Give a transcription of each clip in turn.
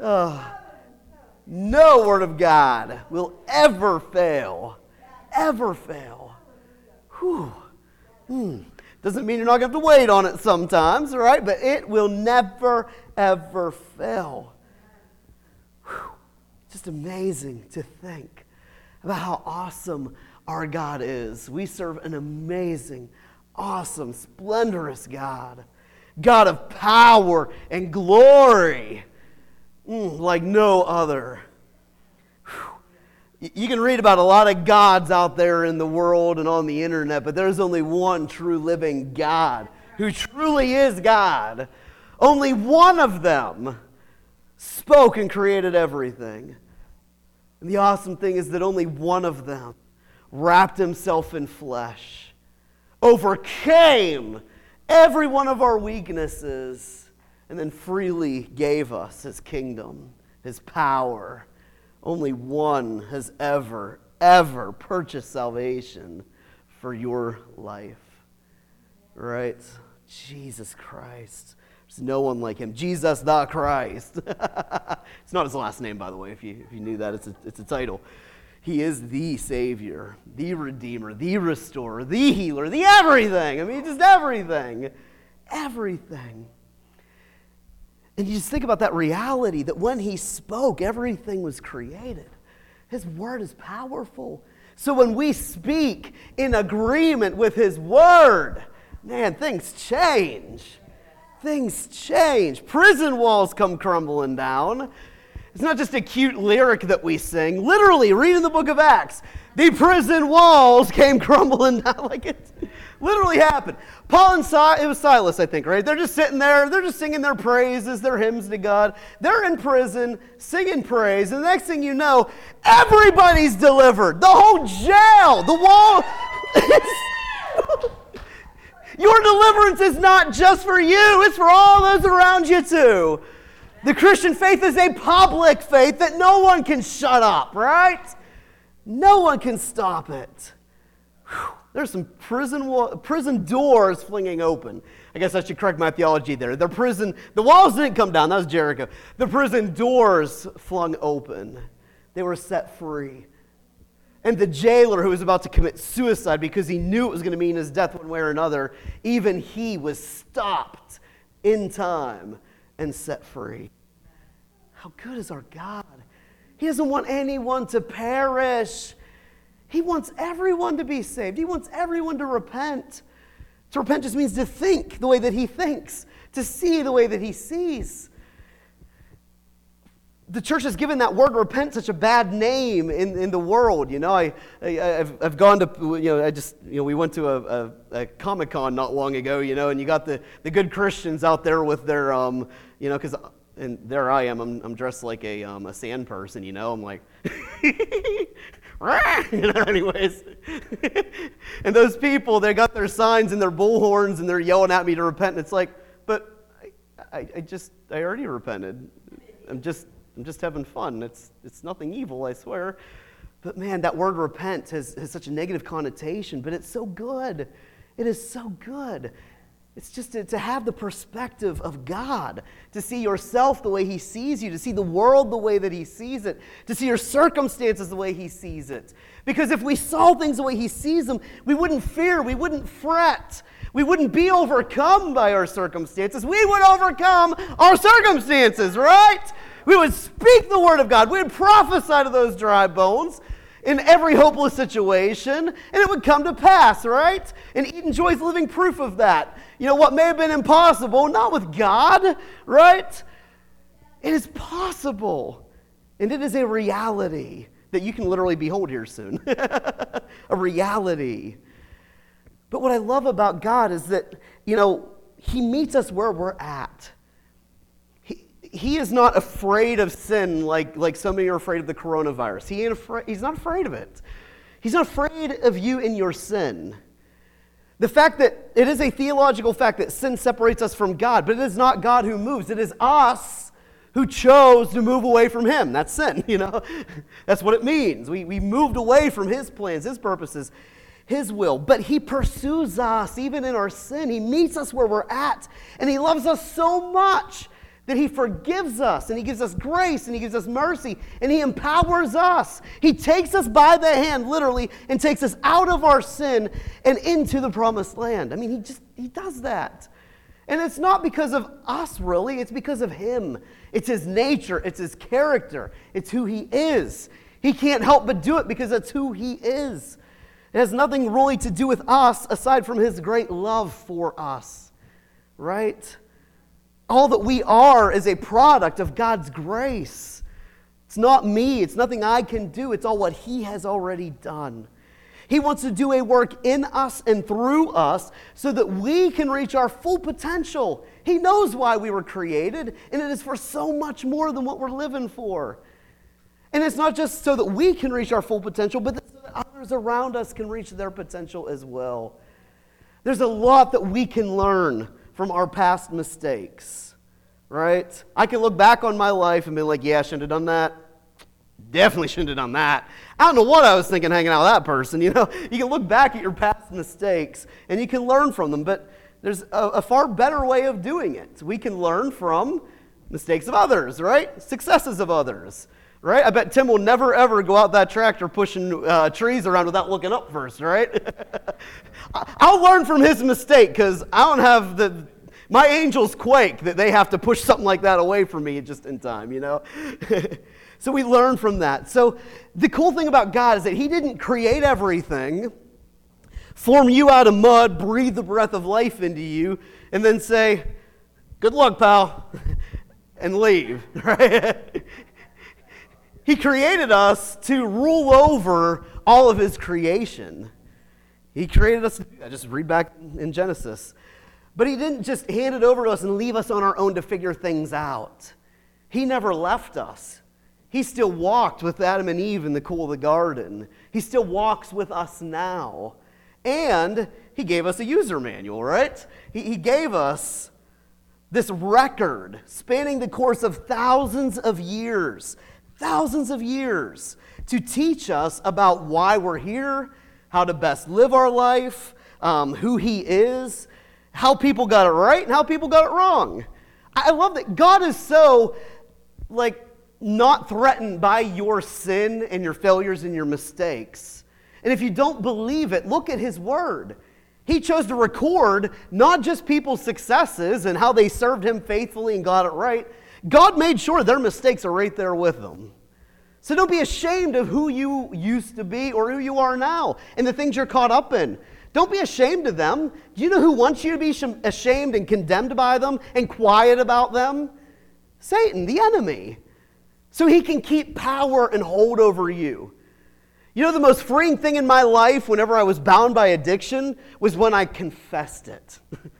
No word of God will ever fail. Ever fail. Whew. Hmm. Doesn't mean you're not going to have to wait on it sometimes, right? But it will never, ever fail. Whew. Just amazing to think about how awesome our God is. We serve an amazing, awesome, splendorous God. God of power and glory, mm, like no other. You can read about a lot of gods out there in the world and on the internet, but there's only one true living God who truly is God. Only one of them spoke and created everything. And the awesome thing is that only one of them wrapped himself in flesh, overcame every one of our weaknesses, and then freely gave us his kingdom, his power. Only one has ever, ever purchased salvation for your life. Right? Jesus Christ. There's no one like him. Jesus the Christ. it's not his last name, by the way, if you, if you knew that. It's a, it's a title. He is the Savior, the Redeemer, the Restorer, the Healer, the everything. I mean, just everything. Everything. And you just think about that reality that when He spoke, everything was created. His word is powerful. So when we speak in agreement with His word, man, things change. Things change. Prison walls come crumbling down. It's not just a cute lyric that we sing. Literally, read in the book of Acts. The prison walls came crumbling down like it literally happened. Paul and Silas, it was Silas, I think, right? They're just sitting there, they're just singing their praises, their hymns to God. They're in prison singing praise, and the next thing you know, everybody's delivered. The whole jail, the wall. Your deliverance is not just for you, it's for all those around you too. The Christian faith is a public faith that no one can shut up, right? No one can stop it. Whew. There's some prison, prison doors flinging open. I guess I should correct my theology there. The prison, the walls didn't come down, that was Jericho. The prison doors flung open. They were set free. And the jailer who was about to commit suicide because he knew it was going to mean his death one way or another, even he was stopped in time and set free. How good is our God? He doesn't want anyone to perish. He wants everyone to be saved. He wants everyone to repent. To repent just means to think the way that he thinks, to see the way that he sees. The church has given that word repent such a bad name in, in the world. You know, I, I, have I've gone to, you know, I just, you know, we went to a, a, a Comic Con not long ago, you know, and you got the, the good Christians out there with their, um, you know, because and there I am. I'm, I'm dressed like a, um, a sand person, you know. I'm like, you know, anyways. and those people, they got their signs and their bullhorns and they're yelling at me to repent. And it's like, but I, I, I just, I already repented. I'm just, I'm just having fun. It's, it's nothing evil, I swear. But man, that word repent has, has such a negative connotation, but it's so good. It is so good. It's just to, to, have the perspective of God, to see yourself the way He sees you, to see the world the way that He sees it, to see your circumstances the way He sees it. Because if we saw things the way He sees them, we wouldn't fear, we wouldn't fret, we wouldn't be overcome by our circumstances. We would overcome our circumstances, right? We would speak the Word of God, we would prophesy to those dry bones in every hopeless situation, and it would come to pass, right? And Eden Joy's living proof of that. You know, what may have been impossible, not with God, right? It is possible. And it is a reality that you can literally behold here soon. a reality. But what I love about God is that, you know, He meets us where we're at. He, is not afraid of sin like, like some of you are afraid of the coronavirus. He ain't afraid, he's not afraid of it. He's not afraid of you in your sin. The fact that it is a theological fact that sin separates us from God, but it is not God who moves. It is us who chose to move away from Him. That's sin, you know? That's what it means. We, we moved away from His plans, His purposes, His will. But He pursues us even in our sin. He meets us where we're at, and He loves us so much that He forgives us and He gives us grace and He gives us mercy and He empowers us. He takes us by the hand, literally, and takes us out of our sin and into the promised land. I mean, He just, He does that. And it's not because of us, really, it's because of Him. It's His nature, it's His character, it's who He is. He can't help but do it because that's who He is. It has nothing really to do with us aside from His great love for us, right? All that we are is a product of God's grace. It's not me, it's nothing I can do, it's all what He has already done. He wants to do a work in us and through us so that we can reach our full potential. He knows why we were created, and it is for so much more than what we're living for. And it's not just so that we can reach our full potential, but so that others around us can reach their potential as well. There's a lot that we can learn from our past mistakes, right? I can look back on my life and be like, yeah, I shouldn't have done that. Definitely shouldn't have done that. I don't know what I was thinking hanging out with that person. You know, you can look back at your past mistakes and you can learn from them, but there's a, a far better way of doing it. We can learn from mistakes of others, right? Successes of others right? I bet Tim will never ever go out that tractor pushing uh, trees around without looking up first, right? I'll learn from his mistake because I don't have the. My angels quake that they have to push something like that away from me just in time, you know? so we learn from that. So the cool thing about God is that He didn't create everything, form you out of mud, breathe the breath of life into you, and then say, Good luck, pal, and leave, right? He created us to rule over all of His creation. He created us, I just read back in Genesis. But He didn't just hand it over to us and leave us on our own to figure things out. He never left us. He still walked with Adam and Eve in the cool of the garden. He still walks with us now. And He gave us a user manual, right? He, he gave us this record spanning the course of thousands of years thousands of years to teach us about why we're here, how to best live our life, um, who He is, how people got it right, and how people got it wrong. I love that God is so, like, not threatened by your sin and your failures and your mistakes. And if you don't believe it, look at His Word. He chose to record not just people's successes and how they served Him faithfully and got it right, God made sure their mistakes are right there with them. So don't be ashamed of who you used to be or who you are now and the things you're caught up in. Don't be ashamed of them. Do you know who wants you to be ashamed and condemned by them and quiet about them? Satan, the enemy. So he can keep power and hold over you. You know, the most freeing thing in my life whenever I was bound by addiction was when I confessed it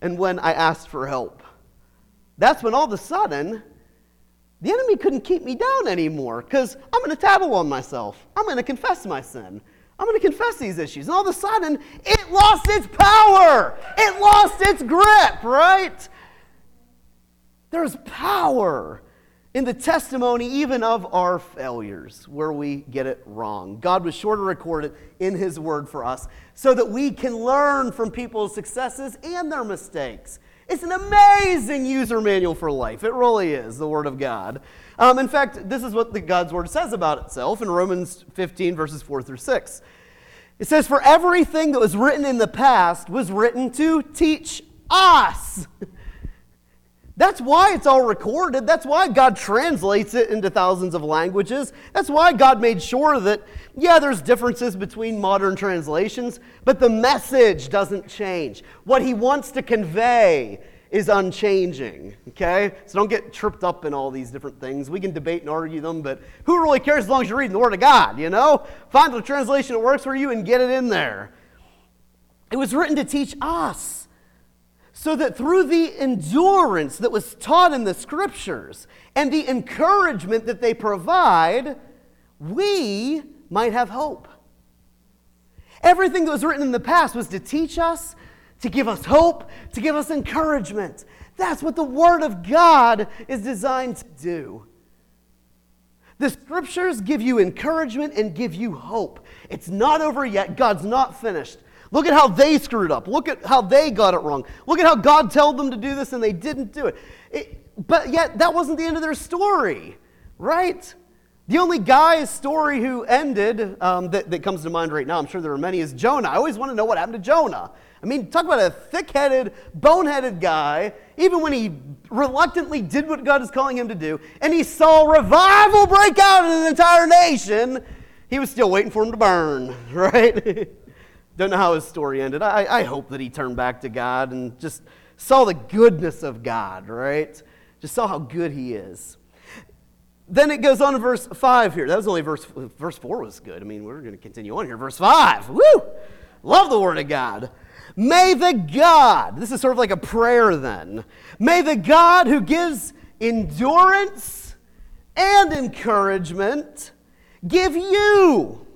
and when I asked for help. That's when all of a sudden, the enemy couldn't keep me down anymore because I'm going to tattle on myself. I'm going to confess my sin. I'm going to confess these issues. And all of a sudden, it lost its power. It lost its grip, right? There's power in the testimony even of our failures where we get it wrong. God was sure to record it in His Word for us so that we can learn from people's successes and their mistakes. It's an amazing user manual for life. It really is, the Word of God. Um, in fact, this is what the God's Word says about itself in Romans 15, verses 4 through 6. It says, For everything that was written in the past was written to teach us. That's why it's all recorded. That's why God translates it into thousands of languages. That's why God made sure that, yeah, there's differences between modern translations, but the message doesn't change. What He wants to convey is unchanging, okay? So don't get tripped up in all these different things. We can debate and argue them, but who really cares as long as you're reading the Word of God, you know? Find the translation that works for you and get it in there. It was written to teach us so that through the endurance that was taught in the scriptures and the encouragement that they provide, we might have hope. Everything that was written in the past was to teach us, to give us hope, to give us encouragement. That's what the Word of God is designed to do. The scriptures give you encouragement and give you hope. It's not over yet. God's not finished. Look at how they screwed up. Look at how they got it wrong. Look at how God told them to do this and they didn't do it. it but yet, that wasn't the end of their story, right? The only guy's story who ended um, that, that comes to mind right now, I'm sure there are many, is Jonah. I always want to know what happened to Jonah. I mean, talk about a thick headed, boneheaded guy, even when he reluctantly did what God is calling him to do, and he saw revival break out in an entire nation, he was still waiting for him to burn, right? Don't know how his story ended. I, I hope that he turned back to God and just saw the goodness of God, right? Just saw how good he is. Then it goes on to verse 5 here. That was only verse, verse 4 was good. I mean, we're going to continue on here. Verse 5. Woo! Love the Word of God. May the God, this is sort of like a prayer then, may the God who gives endurance and encouragement give you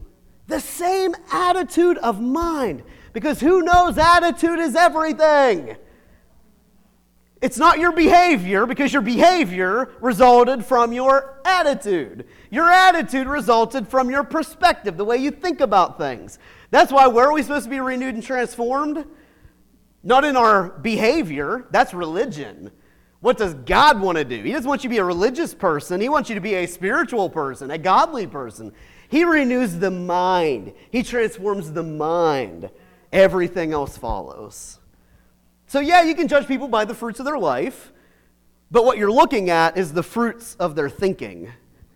the same attitude of mind. Because who knows attitude is everything. It's not your behavior because your behavior resulted from your attitude. Your attitude resulted from your perspective, the way you think about things. That's why where are we supposed to be renewed and transformed? Not in our behavior, that's religion. What does God want to do? He doesn't want you to be a religious person, He wants you to be a spiritual person, a godly person. He renews the mind, He transforms the mind. Everything else follows. So, yeah, you can judge people by the fruits of their life, but what you're looking at is the fruits of their thinking.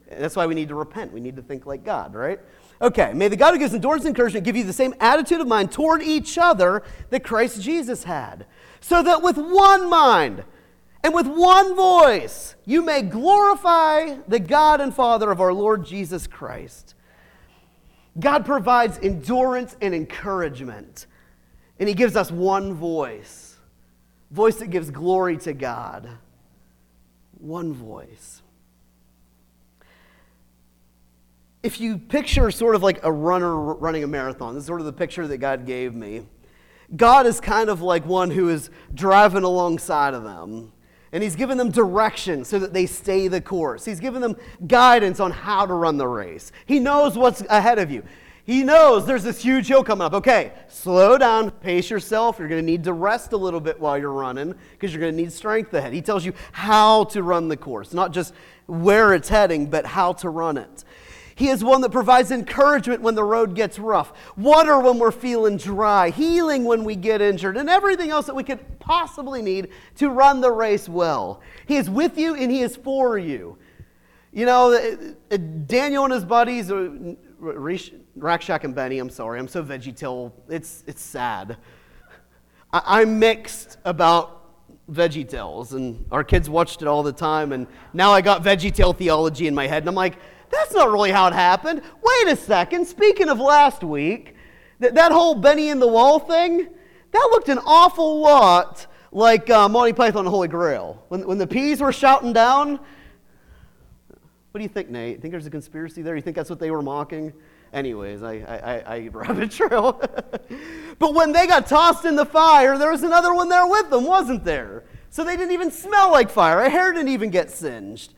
That's why we need to repent. We need to think like God, right? Okay, may the God who gives endurance and encouragement give you the same attitude of mind toward each other that Christ Jesus had, so that with one mind and with one voice you may glorify the God and Father of our Lord Jesus Christ. God provides endurance and encouragement, and He gives us one voice, voice that gives glory to God. One voice. if you picture sort of like a runner running a marathon, this is sort of the picture that God gave me. God is kind of like one who is driving alongside of them. And he's given them direction so that they stay the course. He's given them guidance on how to run the race. He knows what's ahead of you. He knows there's this huge hill coming up. Okay, slow down, pace yourself. You're going to need to rest a little bit while you're running because you're going to need strength ahead. He tells you how to run the course, not just where it's heading, but how to run it. He is one that provides encouragement when the road gets rough, water when we're feeling dry, healing when we get injured, and everything else that we could possibly need to run the race well. He is with you and He is for you. You know, uh, Daniel and his buddies, uh, Rack Shack and Benny, I'm sorry, I'm so veggie It's, it's sad. I'm mixed about Veggie Tales, and our kids watched it all the time, and now I got Veggie Tale theology in my head, and I'm like, that's not really how it happened. Wait a second. Speaking of last week, that, that whole Benny in the Wall thing, that looked an awful lot like uh, Monty Python and the Holy Grail. When, when the peas were shouting down, what do you think, Nate? Think there's a conspiracy there? You think that's what they were mocking? Anyways, I, I, I rabbit trail. but when they got tossed in the fire, there was another one there with them, wasn't there? So they didn't even smell like fire. A hair didn't even get singed.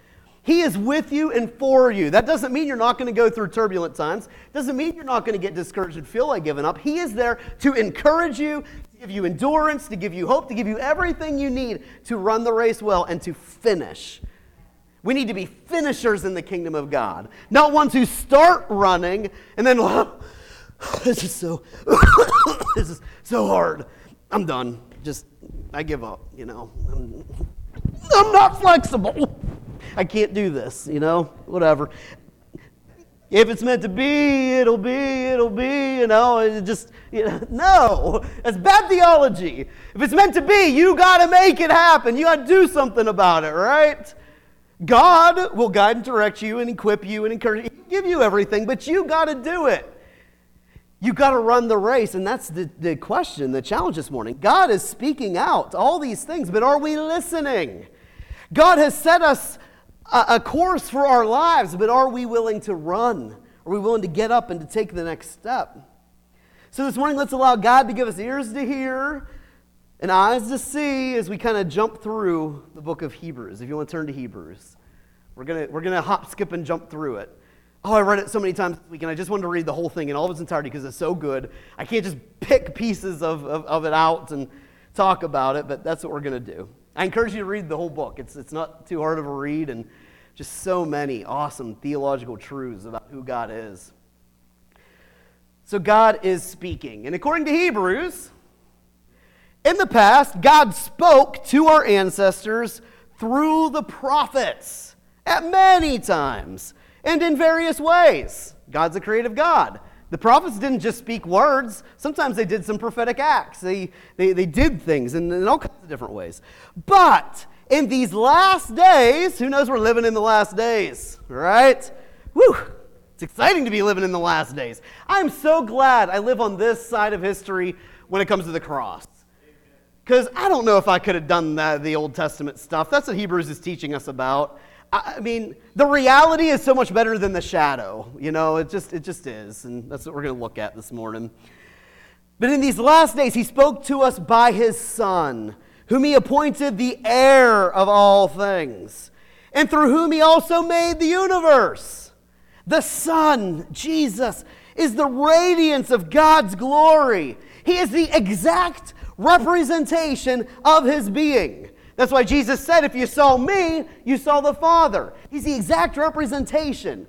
He is with you and for you. That doesn't mean you're not going to go through turbulent times. Doesn't mean you're not going to get discouraged and feel like giving up. He is there to encourage you, to give you endurance, to give you hope, to give you everything you need to run the race well and to finish. We need to be finishers in the kingdom of God, not ones who start running and then, oh, this is so, this is so hard. I'm done. Just, I give up, you know. I'm, I'm not flexible. I can't do this, you know, whatever. If it's meant to be, it'll be, it'll be, you know, it just, you know, no, that's bad theology. If it's meant to be, you got to make it happen. You got to do something about it, right? God will guide and direct you and equip you and encourage you, give you everything, but you got to do it. You got to run the race. And that's the, the question, the challenge this morning. God is speaking out all these things, but are we listening? God has set us a, course for our lives, but are we willing to run? Are we willing to get up and to take the next step? So this morning, let's allow God to give us ears to hear and eyes to see as we kind of jump through the book of Hebrews. If you want to turn to Hebrews, we're going to we're gonna hop, skip, and jump through it. Oh, I read it so many times this week, and I just wanted to read the whole thing in all of its entirety because it's so good. I can't just pick pieces of, of, of it out and talk about it, but that's what we're going to do. I encourage you to read the whole book. It's, it's not too hard of a read, and just so many awesome theological truths about who God is. So, God is speaking. And according to Hebrews, in the past, God spoke to our ancestors through the prophets at many times and in various ways. God's a creative God. The prophets didn't just speak words, sometimes they did some prophetic acts. They, they, they did things in, in all kinds of different ways. But in these last days, who knows we're living in the last days, right? Whew, it's exciting to be living in the last days. I'm so glad I live on this side of history when it comes to the cross. Because I don't know if I could have done that, the Old Testament stuff. That's what Hebrews is teaching us about. I mean, the reality is so much better than the shadow. You know, it just, it just is. And that's what we're going to look at this morning. But in these last days, he spoke to us by his Son, whom he appointed the heir of all things, and through whom he also made the universe. The Son, Jesus, is the radiance of God's glory. He is the exact representation of his being. That's why Jesus said, If you saw me, you saw the Father. He's the exact representation.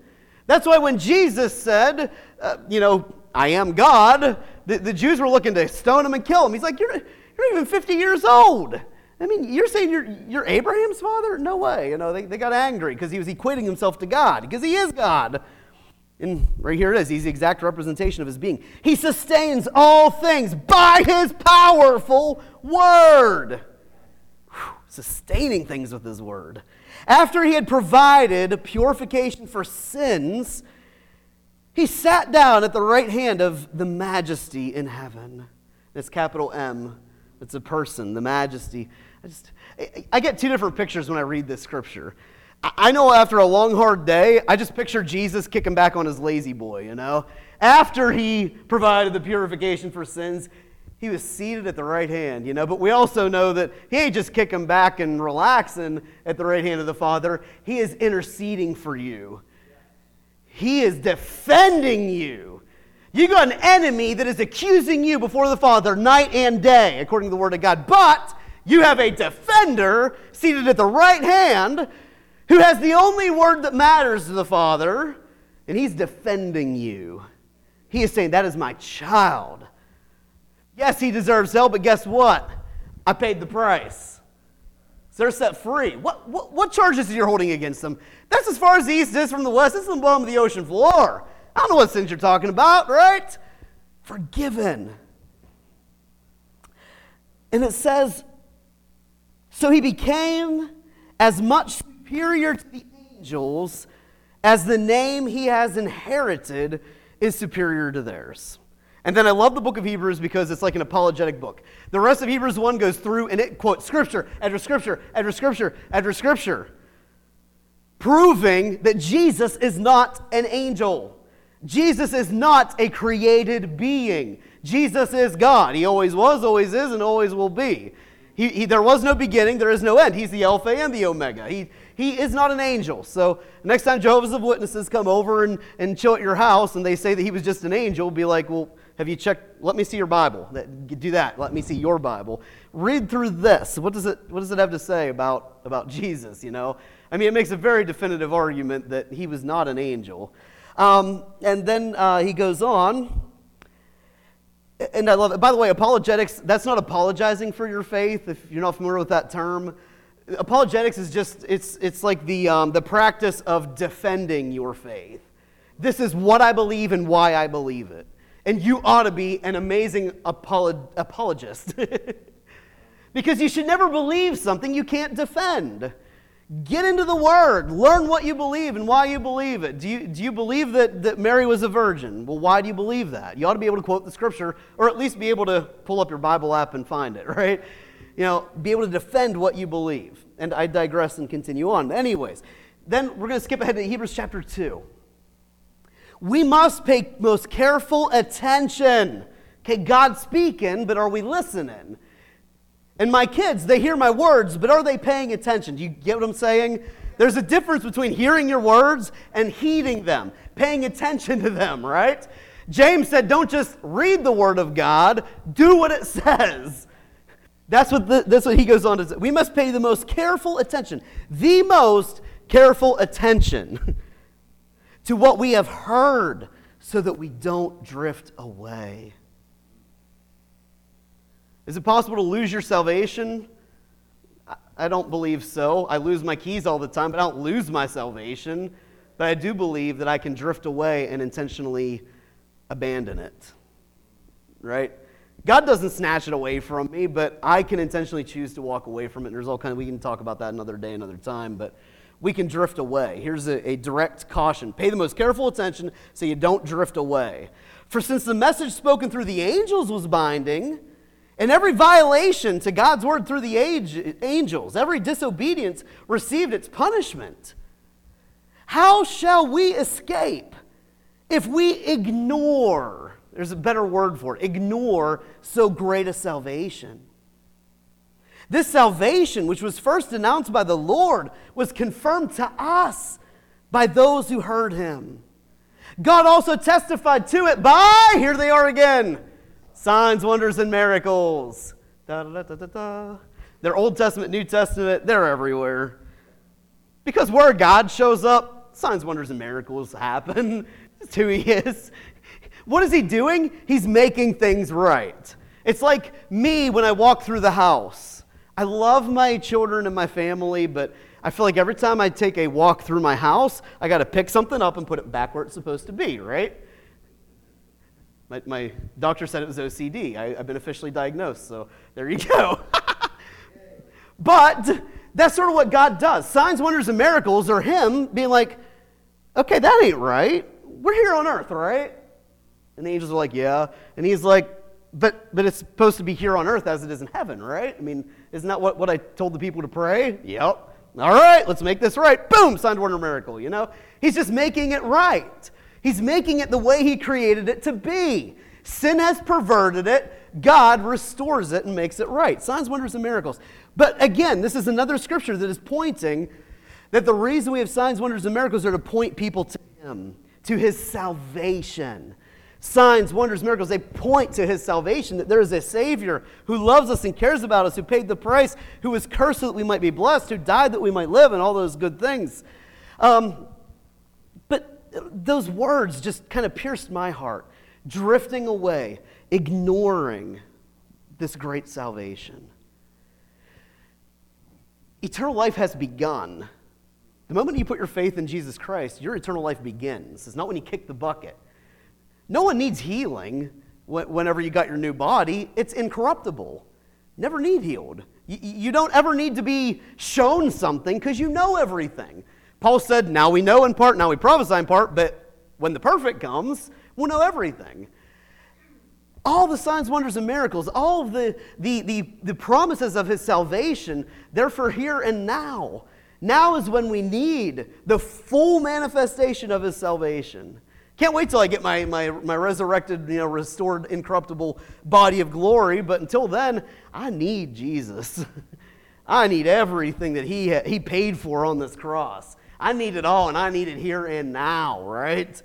That's why when Jesus said, uh, You know, I am God, the, the Jews were looking to stone him and kill him. He's like, You're, you're even 50 years old. I mean, you're saying you're, you're Abraham's father? No way. You know, they, they got angry because he was equating himself to God, because he is God. And right here it is. He's the exact representation of his being. He sustains all things by his powerful word sustaining things with his word. After he had provided purification for sins, he sat down at the right hand of the majesty in heaven. It's capital M. It's a person, the majesty. I just I get two different pictures when I read this scripture. I know after a long, hard day, I just picture Jesus kicking back on his lazy boy, you know? After he provided the purification for sins, he was seated at the right hand, you know. But we also know that he ain't just kicking back and relaxing at the right hand of the Father. He is interceding for you. He is defending you. You got an enemy that is accusing you before the Father night and day, according to the Word of God. But you have a defender seated at the right hand who has the only word that matters to the Father, and he's defending you. He is saying, That is my child. Yes, he deserves hell, but guess what? I paid the price. So they're set free. What, what, what charges are you holding against them? That's as far as the east is from the west. This is the bottom of the ocean floor. I don't know what sins you're talking about, right? Forgiven. And it says, so he became as much superior to the angels as the name he has inherited is superior to theirs. And then I love the book of Hebrews because it's like an apologetic book. The rest of Hebrews 1 goes through and it quotes scripture after scripture after scripture after scripture, proving that Jesus is not an angel. Jesus is not a created being. Jesus is God. He always was, always is, and always will be. He, he, there was no beginning, there is no end. He's the Alpha and the Omega. He, he is not an angel. So next time Jehovah's Witnesses come over and, and chill at your house and they say that he was just an angel, be like, well, have you checked? Let me see your Bible. Do that. Let me see your Bible. Read through this. What does it, what does it have to say about, about Jesus, you know? I mean, it makes a very definitive argument that he was not an angel. Um, and then uh, he goes on. And I love it. By the way, apologetics, that's not apologizing for your faith, if you're not familiar with that term. Apologetics is just, it's, it's like the, um, the practice of defending your faith. This is what I believe and why I believe it. And you ought to be an amazing apolog- apologist. because you should never believe something you can't defend. Get into the Word. Learn what you believe and why you believe it. Do you, do you believe that, that Mary was a virgin? Well, why do you believe that? You ought to be able to quote the Scripture or at least be able to pull up your Bible app and find it, right? You know, be able to defend what you believe. And I digress and continue on. Anyways, then we're going to skip ahead to Hebrews chapter 2 we must pay most careful attention. Okay, God's speaking, but are we listening? And my kids, they hear my words, but are they paying attention? Do you get what I'm saying? There's a difference between hearing your words and heeding them, paying attention to them, right? James said, don't just read the word of God, do what it says. That's what, the, that's what he goes on to say. We must pay the most careful attention, the most careful attention to what we have heard so that we don't drift away. Is it possible to lose your salvation? I don't believe so. I lose my keys all the time, but I don't lose my salvation. But I do believe that I can drift away and intentionally abandon it. Right? God doesn't snatch it away from me, but I can intentionally choose to walk away from it. And there's all kind of, we can talk about that another day, another time, but we can drift away. Here's a, a direct caution pay the most careful attention so you don't drift away. For since the message spoken through the angels was binding, and every violation to God's word through the age, angels, every disobedience received its punishment, how shall we escape if we ignore, there's a better word for it, ignore so great a salvation? This salvation, which was first announced by the Lord, was confirmed to us by those who heard him. God also testified to it by, here they are again, signs, wonders, and miracles. Da, da, da, da, da. They're Old Testament, New Testament, they're everywhere. Because where God shows up, signs, wonders, and miracles happen. That's who He is. What is He doing? He's making things right. It's like me when I walk through the house. I love my children and my family, but I feel like every time I take a walk through my house, I got to pick something up and put it back where it's supposed to be, right? My, my doctor said it was OCD. I, I've been officially diagnosed, so there you go. but that's sort of what God does. Signs, wonders, and miracles are Him being like, okay, that ain't right. We're here on earth, right? And the angels are like, yeah. And He's like, but, but it's supposed to be here on earth as it is in heaven, right? I mean, isn't that what, what I told the people to pray? Yep. All right, let's make this right. Boom, sign, wonder, miracle, you know? He's just making it right. He's making it the way he created it to be. Sin has perverted it. God restores it and makes it right. Signs, wonders, and miracles. But again, this is another scripture that is pointing that the reason we have signs, wonders, and miracles are to point people to Him, to His salvation signs, wonders, miracles, they point to his salvation, that there is a Savior who loves us and cares about us, who paid the price, who was cursed so that we might be blessed, who died that we might live, and all those good things. Um, those words just kind of pierced my heart, drifting away, ignoring this great salvation. Eternal life has begun. The moment you put your faith in Jesus Christ, your eternal life begins. It's not when you kick the bucket. No one needs healing whenever you got your new body, it's incorruptible. Never need healed. You don't ever need to be shown something because you know everything. Paul said, Now we know in part, now we prophesy in part, but when the perfect comes, we'll know everything. All the signs, wonders, and miracles, all of the, the, the, the promises of his salvation, they're for here and now. Now is when we need the full manifestation of his salvation. Can't wait till I get my, my, my resurrected, you know, restored, incorruptible body of glory. But until then, I need Jesus. I need everything that he, he paid for on this cross. I need it all, and I need it here and now, right?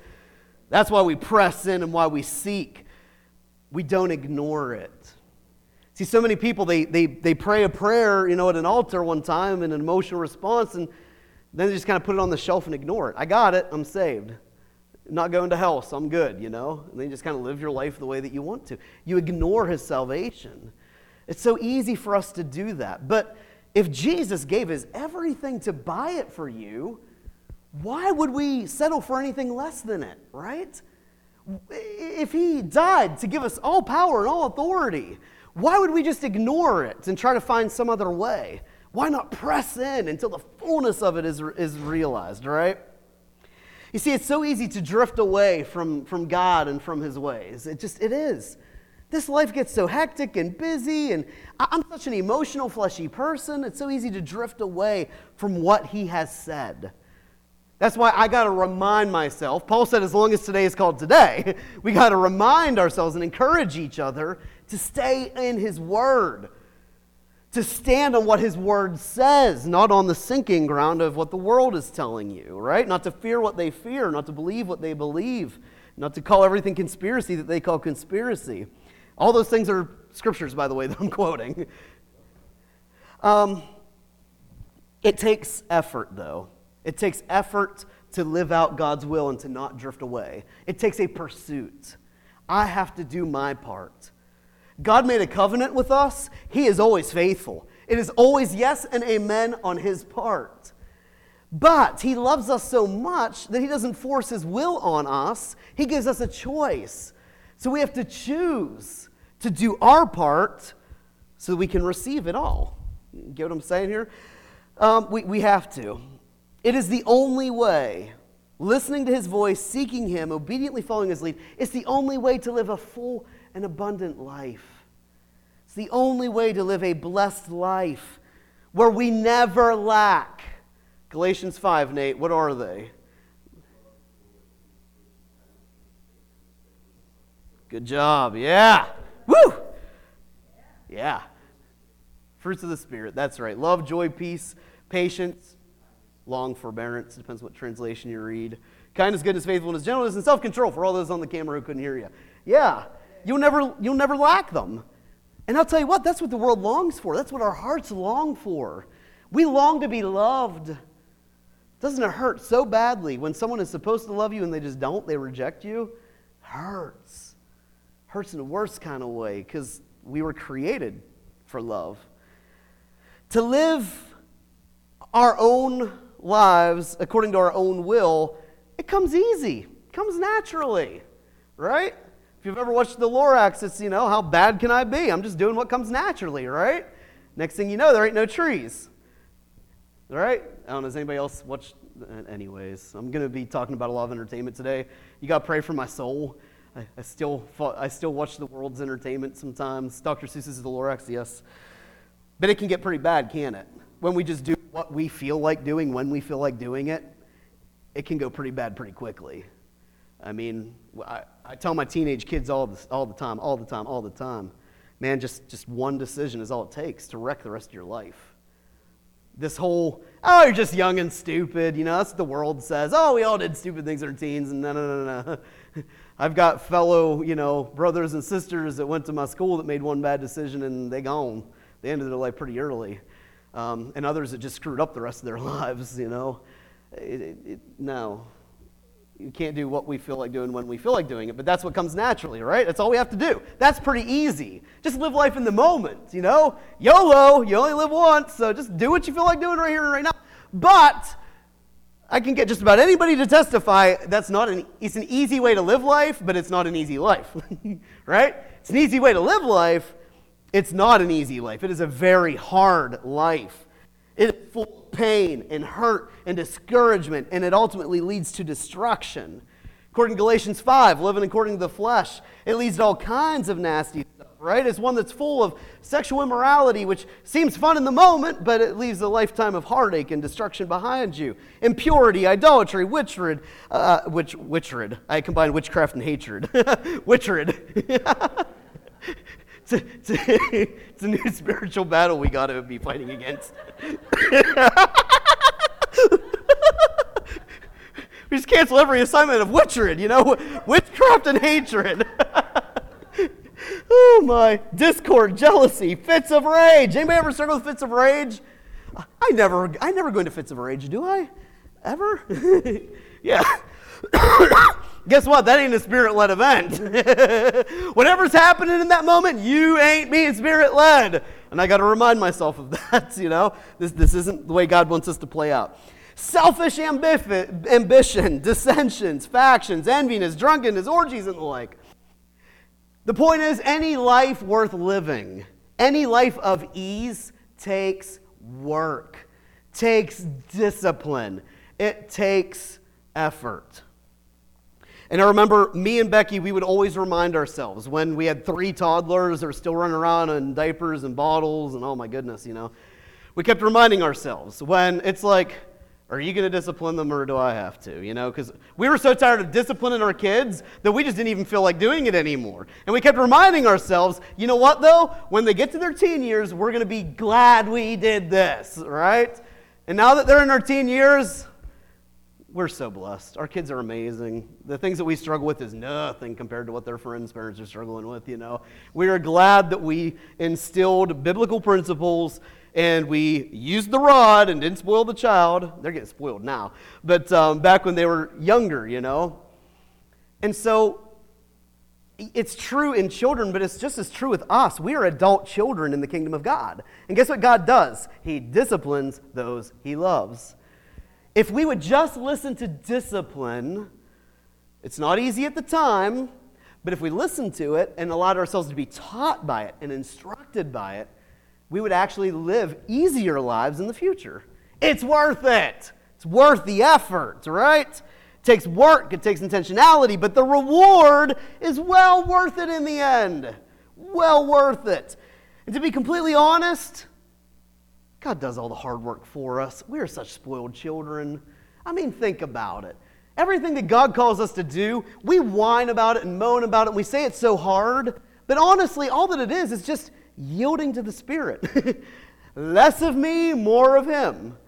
That's why we press in and why we seek. We don't ignore it. See, so many people, they, they, they pray a prayer, you know, at an altar one time in an emotional response, and then they just kind of put it on the shelf and ignore it. I got it, I'm saved I'm not going to hell, so I'm good, you know? And then you just kind of live your life the way that you want to. You ignore his salvation. It's so easy for us to do that. But if Jesus gave his everything to buy it for you, why would we settle for anything less than it, right? If he died to give us all power and all authority, why would we just ignore it and try to find some other way? Why not press in until the fullness of it is, is realized, right? You see, it's so easy to drift away from, from God and from his ways. It just, it is. This life gets so hectic and busy, and I'm such an emotional, fleshy person. It's so easy to drift away from what he has said. That's why I got to remind myself. Paul said, as long as today is called today, we got to remind ourselves and encourage each other to stay in his word, to stand on what his word says, not on the sinking ground of what the world is telling you, right? Not to fear what they fear, not to believe what they believe, not to call everything conspiracy that they call conspiracy. All those things are scriptures, by the way, that I'm quoting. Um, it takes effort, though. It takes effort to live out God's will and to not drift away. It takes a pursuit. I have to do my part. God made a covenant with us, He is always faithful. It is always yes and amen on His part. But He loves us so much that He doesn't force His will on us, He gives us a choice. So we have to choose to do our part so we can receive it all. Get what I'm saying here? Um, we, we have to. It is the only way. Listening to his voice, seeking him, obediently following his lead, it's the only way to live a full and abundant life. It's the only way to live a blessed life where we never lack. Galatians 5, Nate, what are they? Good job. Yeah. Woo! Yeah. Fruits of the Spirit. That's right. Love, joy, peace, patience, long forbearance. Depends what translation you read. Kindness, goodness, faithfulness, gentleness, and self control for all those on the camera who couldn't hear you. Yeah. You'll never, you'll never lack them. And I'll tell you what, that's what the world longs for. That's what our hearts long for. We long to be loved. Doesn't it hurt so badly when someone is supposed to love you and they just don't? They reject you? Hurts. Hurts in the worst kind of way because we were created for love. To live our own lives according to our own will, it comes easy, it comes naturally, right? If you've ever watched the Lorax, it's, you know, how bad can I be? I'm just doing what comes naturally, right? Next thing you know, there ain't no trees. Right? I don't know, does anybody else watched? Uh, anyways, I'm going to be talking about a lot of entertainment today. You got to pray for my soul. I, I, still, I still watch the world's entertainment sometimes. Dr. Seuss's The Lorax, yes. But it can get pretty bad, can it? When we just do what we feel like doing when we feel like doing it, it can go pretty bad pretty quickly. I mean, I, I tell my teenage kids all the, all the time, all the time, all the time, man, just, just one decision is all it takes to wreck the rest of your life. This whole, oh, you're just young and stupid, you know, that's what the world says. Oh, we all did stupid things in our teens, and no, no, no, no. I've got fellow, you know, brothers and sisters that went to my school that made one bad decision and they gone. They ended their life pretty early. Um, and others that just screwed up the rest of their lives, you know. It, it, it, no, you can't do what we feel like doing when we feel like doing it, but that's what comes naturally, right? That's all we have to do. That's pretty easy. Just live life in the moment, you know? YOLO, you only live once, so just do what you feel like doing right here and right now. But I can get just about anybody to testify that's not an it's an easy way to live life, but it's not an easy life. right? It's an easy way to live life. It's not an easy life. It is a very hard life. It is full of pain and hurt and discouragement, and it ultimately leads to destruction. According to Galatians 5, living according to the flesh, it leads to all kinds of nasty stuff, right? It's one that's full of sexual immorality, which seems fun in the moment, but it leaves a lifetime of heartache and destruction behind you. Impurity, idolatry, witchred, uh, witch, witchred. I combine witchcraft and hatred. witchred. it's, a, it's, a, it's a new spiritual battle we got to be fighting against. we just cancel every assignment of witchery, you know, witchcraft and hatred. oh my, discord, jealousy, fits of rage. Anybody ever struggle with fits of rage? I never, I never go into fits of rage, do I? Ever? yeah. Guess what? That ain't a spirit led event. Whatever's happening in that moment, you ain't being spirit led. And I got to remind myself of that, you know? This, this isn't the way God wants us to play out. Selfish ambifi- ambition, dissensions, factions, enviness, drunkenness, orgies, and the like. The point is, any life worth living, any life of ease takes work, takes discipline, it takes effort. And I remember me and Becky, we would always remind ourselves when we had three toddlers that were still running around in diapers and bottles and oh my goodness, you know. We kept reminding ourselves when it's like, Are you going to discipline them or do I have to? You know, because we were so tired of disciplining our kids that we just didn't even feel like doing it anymore. And we kept reminding ourselves, you know what, though? When they get to their teen years, we're going to be glad we did this, right? And now that they're in their teen years, we're so blessed. Our kids are amazing. The things that we struggle with is nothing compared to what their friends' parents are struggling with, you know. We are glad that we instilled biblical principles and we used the rod and didn't spoil the child. They're getting spoiled now, but um, back when they were younger, you know. And so it's true in children, but it's just as true with us. We are adult children in the kingdom of God. And guess what God does? He disciplines those he loves. If we would just listen to discipline, it's not easy at the time, but if we listen to it and allowed ourselves to be taught by it and instructed by it, we would actually live easier lives in the future. It's worth it. It's worth the effort, right? It takes work, it takes intentionality, but the reward is well worth it in the end. Well worth it. And to be completely honest, God does all the hard work for us. We are such spoiled children. I mean, think about it. Everything that God calls us to do, we whine about it and moan about it, and we say it's so hard. But honestly, all that it is is just yielding to the Spirit. Less of me, more of Him.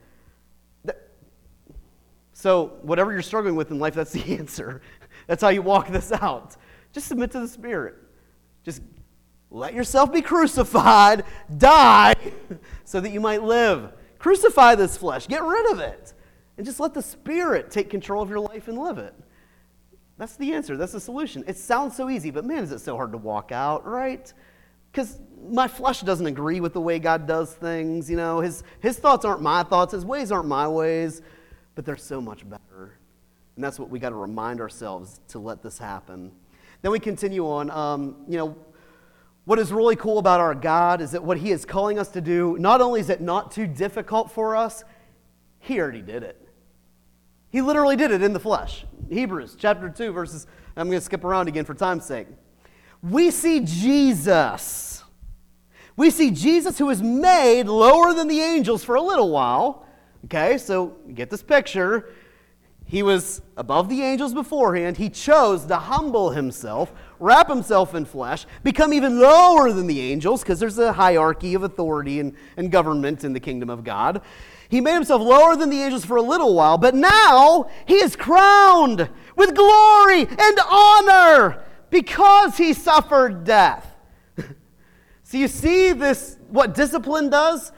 So, whatever you're struggling with in life, that's the answer. That's how you walk this out. Just submit to the Spirit. Just let yourself be crucified, die, so that you might live. Crucify this flesh, get rid of it, and just let the Spirit take control of your life and live it. That's the answer. That's the solution. It sounds so easy, but man, is it so hard to walk out, right? Because my flesh doesn't agree with the way God does things. You know, his, his thoughts aren't my thoughts, his ways aren't my ways, but they're so much better. And that's what we got to remind ourselves to let this happen. Then we continue on. Um, you know, what is really cool about our God is that what He is calling us to do, not only is it not too difficult for us, He already did it. He literally did it in the flesh. Hebrews chapter 2, verses, I'm going to skip around again for time's sake we see Jesus. We see Jesus who is made lower than the angels for a little while. Okay, so get this picture. He was above the angels beforehand. He chose to humble himself, wrap himself in flesh, become even lower than the angels, because there's a hierarchy of authority and, and government in the kingdom of God. He made himself lower than the angels for a little while, but now he is crowned with glory and honor because he suffered death. so you see this, what discipline does?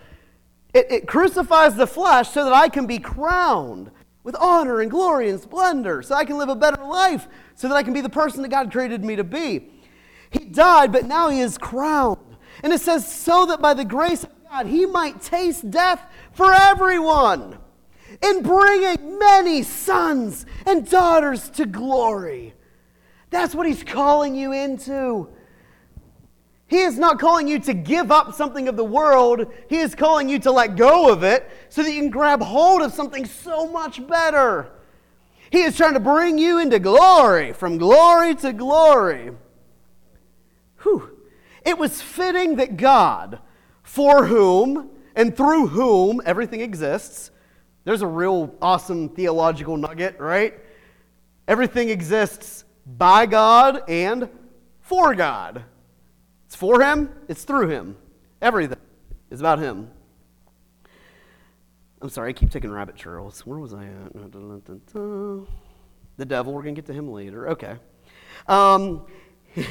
It, it crucifies the flesh so that I can be crowned with honor and glory and splendor, so I can live a better life, so that I can be the person that God created me to be. He died, but now he is crowned. And it says, so that by the grace of God, he might taste death for everyone in bringing many sons and daughters to glory. That's what he's calling you into. He is not calling you to give up something of the world. He is calling you to let go of it so that you can grab hold of something so much better. He is trying to bring you into glory, from glory to glory. Whew. It was fitting that God, for whom and through whom everything exists, there's a real awesome theological nugget, right? Everything exists by God and for God. It's for Him, it's through Him. Everything is about Him. I'm sorry, I keep taking rabbit trails. Where was I at? The devil, we're going to get to him later. Okay. Um,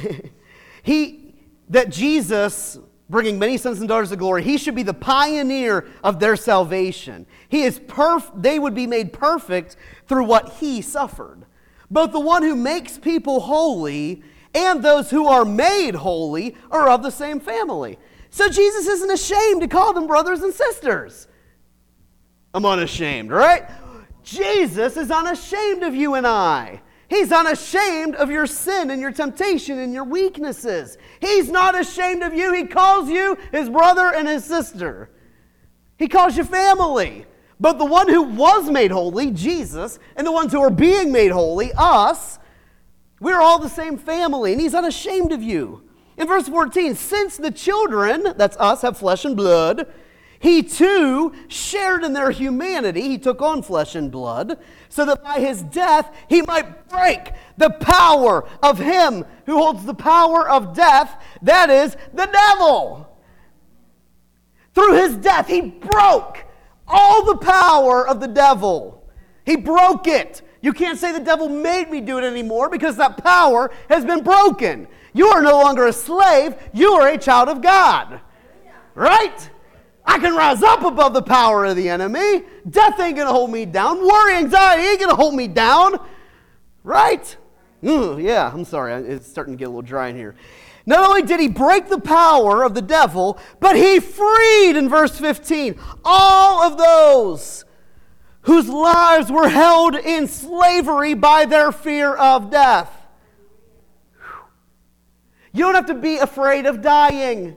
he, that Jesus, bringing many sons and daughters to glory, he should be the pioneer of their salvation. He is perf- they would be made perfect through what he suffered. Both the one who makes people holy and those who are made holy are of the same family. So Jesus isn't ashamed to call them brothers and sisters. I'm unashamed, right? Jesus is unashamed of you and I. He's unashamed of your sin and your temptation and your weaknesses. He's not ashamed of you. He calls you his brother and his sister. He calls you family. But the one who was made holy, Jesus, and the ones who are being made holy, us, we're all the same family, and he's unashamed of you. In verse 14, since the children, that's us, have flesh and blood, he too shared in their humanity. He took on flesh and blood so that by his death he might break the power of him who holds the power of death, that is, the devil. Through his death, he broke all the power of the devil. He broke it. You can't say the devil made me do it anymore because that power has been broken. You are no longer a slave, you are a child of God. Right? I can rise up above the power of the enemy. Death ain't gonna hold me down. Worry, anxiety ain't gonna hold me down. Right? Yeah, I'm sorry. It's starting to get a little dry in here. Not only did he break the power of the devil, but he freed, in verse 15, all of those whose lives were held in slavery by their fear of death. You don't have to be afraid of dying.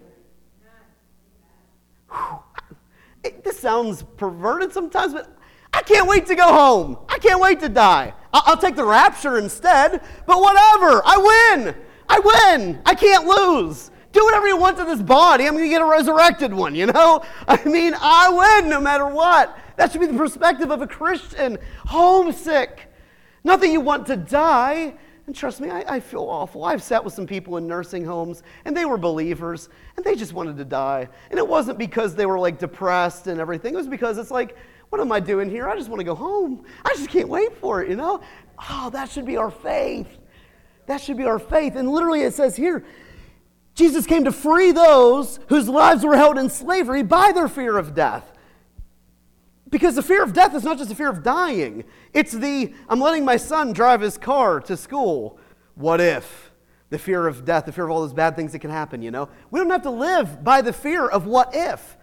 It, this sounds perverted sometimes, but I can't wait to go home. I can't wait to die. I'll, I'll take the rapture instead, but whatever. I win. I win. I can't lose. Do whatever you want to this body. I'm going to get a resurrected one, you know? I mean, I win no matter what. That should be the perspective of a Christian. Homesick. Not that you want to die, and trust me, I, I, feel awful. I've sat with some people in nursing homes, and they were believers, and they just wanted to die. And it wasn't because they were like depressed and everything. It was because it's like, what am I doing here? I just want to go home. I just can't wait for it, you know? Oh, that should be our faith. That should be our faith. And literally, it says here, Jesus came to free those whose lives were held in slavery by their fear of death. Because the fear of death is not just the fear of dying, it's the I'm letting my son drive his car to school. What if? The fear of death, the fear of all those bad things that can happen, you know? We don't have to live by the fear of what if.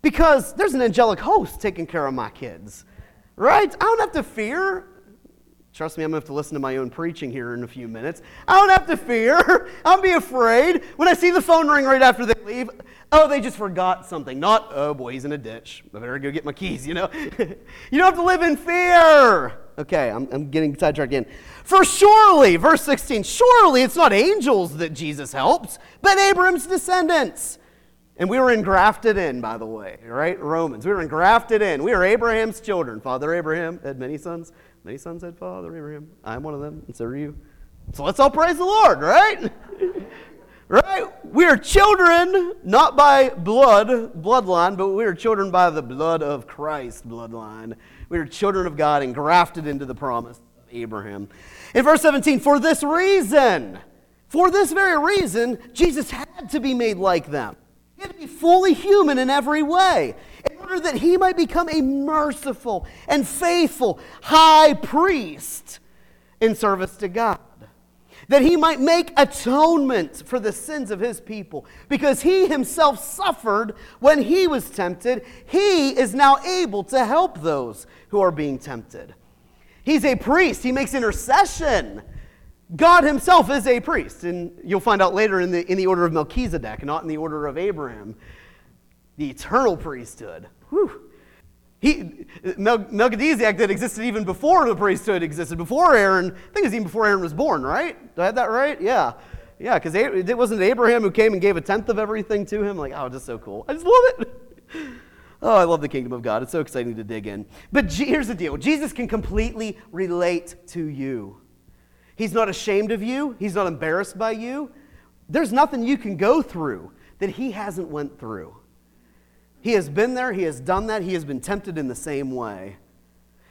Because there's an angelic host taking care of my kids, right? I don't have to fear. Trust me, I'm going to have to listen to my own preaching here in a few minutes. I don't have to fear. I'll be afraid. When I see the phone ring right after they leave, Oh, they just forgot something. Not, oh boy, he's in a ditch. I better go get my keys, you know? you don't have to live in fear. Okay, I'm, I'm getting sidetracked again. For surely, verse 16, surely it's not angels that Jesus helps, but Abraham's descendants. And we were engrafted in, by the way, right? Romans. We were engrafted in. We are Abraham's children. Father Abraham had many sons. Many sons had Father Abraham. I'm one of them, and so are you. So let's all praise the Lord, right? Right? We are children not by blood, bloodline, but we are children by the blood of Christ, bloodline. We are children of God and grafted into the promise of Abraham. In verse 17, for this reason, for this very reason, Jesus had to be made like them. He had to be fully human in every way, in order that he might become a merciful and faithful high priest in service to God that he might make atonement for the sins of his people. Because he himself suffered when he was tempted, he is now able to help those who are being tempted. He's a priest, he makes intercession. God himself is a priest, and you'll find out later in the, in the order of Melchizedek, not in the order of Abraham, the eternal priesthood. Whew. He, Melchizedek that existed even before the priesthood existed, before Aaron. I think it was even before Aaron was born, right? Do I have that right? Yeah. Yeah, because it wasn't Abraham who came and gave a tenth of everything to him. Like, oh, just so cool. I just love it. Oh, I love the kingdom of God. It's so exciting to dig in. But here's the deal Jesus can completely relate to you. He's not ashamed of you, He's not embarrassed by you. There's nothing you can go through that He hasn't went through. He has been there, he has done that, he has been tempted in the same way.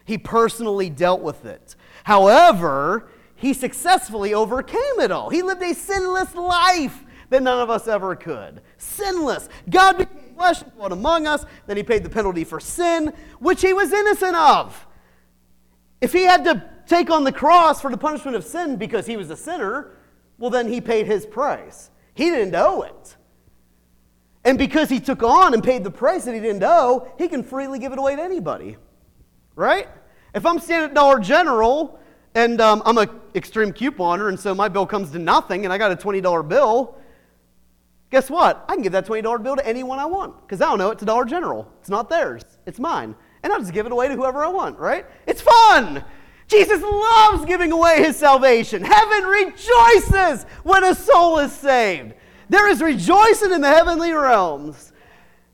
He personally dealt with it. However, he successfully overcame it all. He lived a sinless life that none of us ever could. Sinless. God became flesh and dwelt among us. Then he paid the penalty for sin, which he was innocent of. If he had to take on the cross for the punishment of sin because he was a sinner, well, then he paid his price. He didn't owe it. And because he took on and paid the price that he didn't owe, he can freely give it away to anybody. Right? If I'm standing at Dollar General and um, I'm an extreme couponer, and so my bill comes to nothing and I got a $20 bill, guess what? I can give that $20 bill to anyone I want because I don't know it's a Dollar General. It's not theirs, it's mine. And I'll just give it away to whoever I want, right? It's fun. Jesus loves giving away his salvation. Heaven rejoices when a soul is saved. There is rejoicing in the heavenly realms.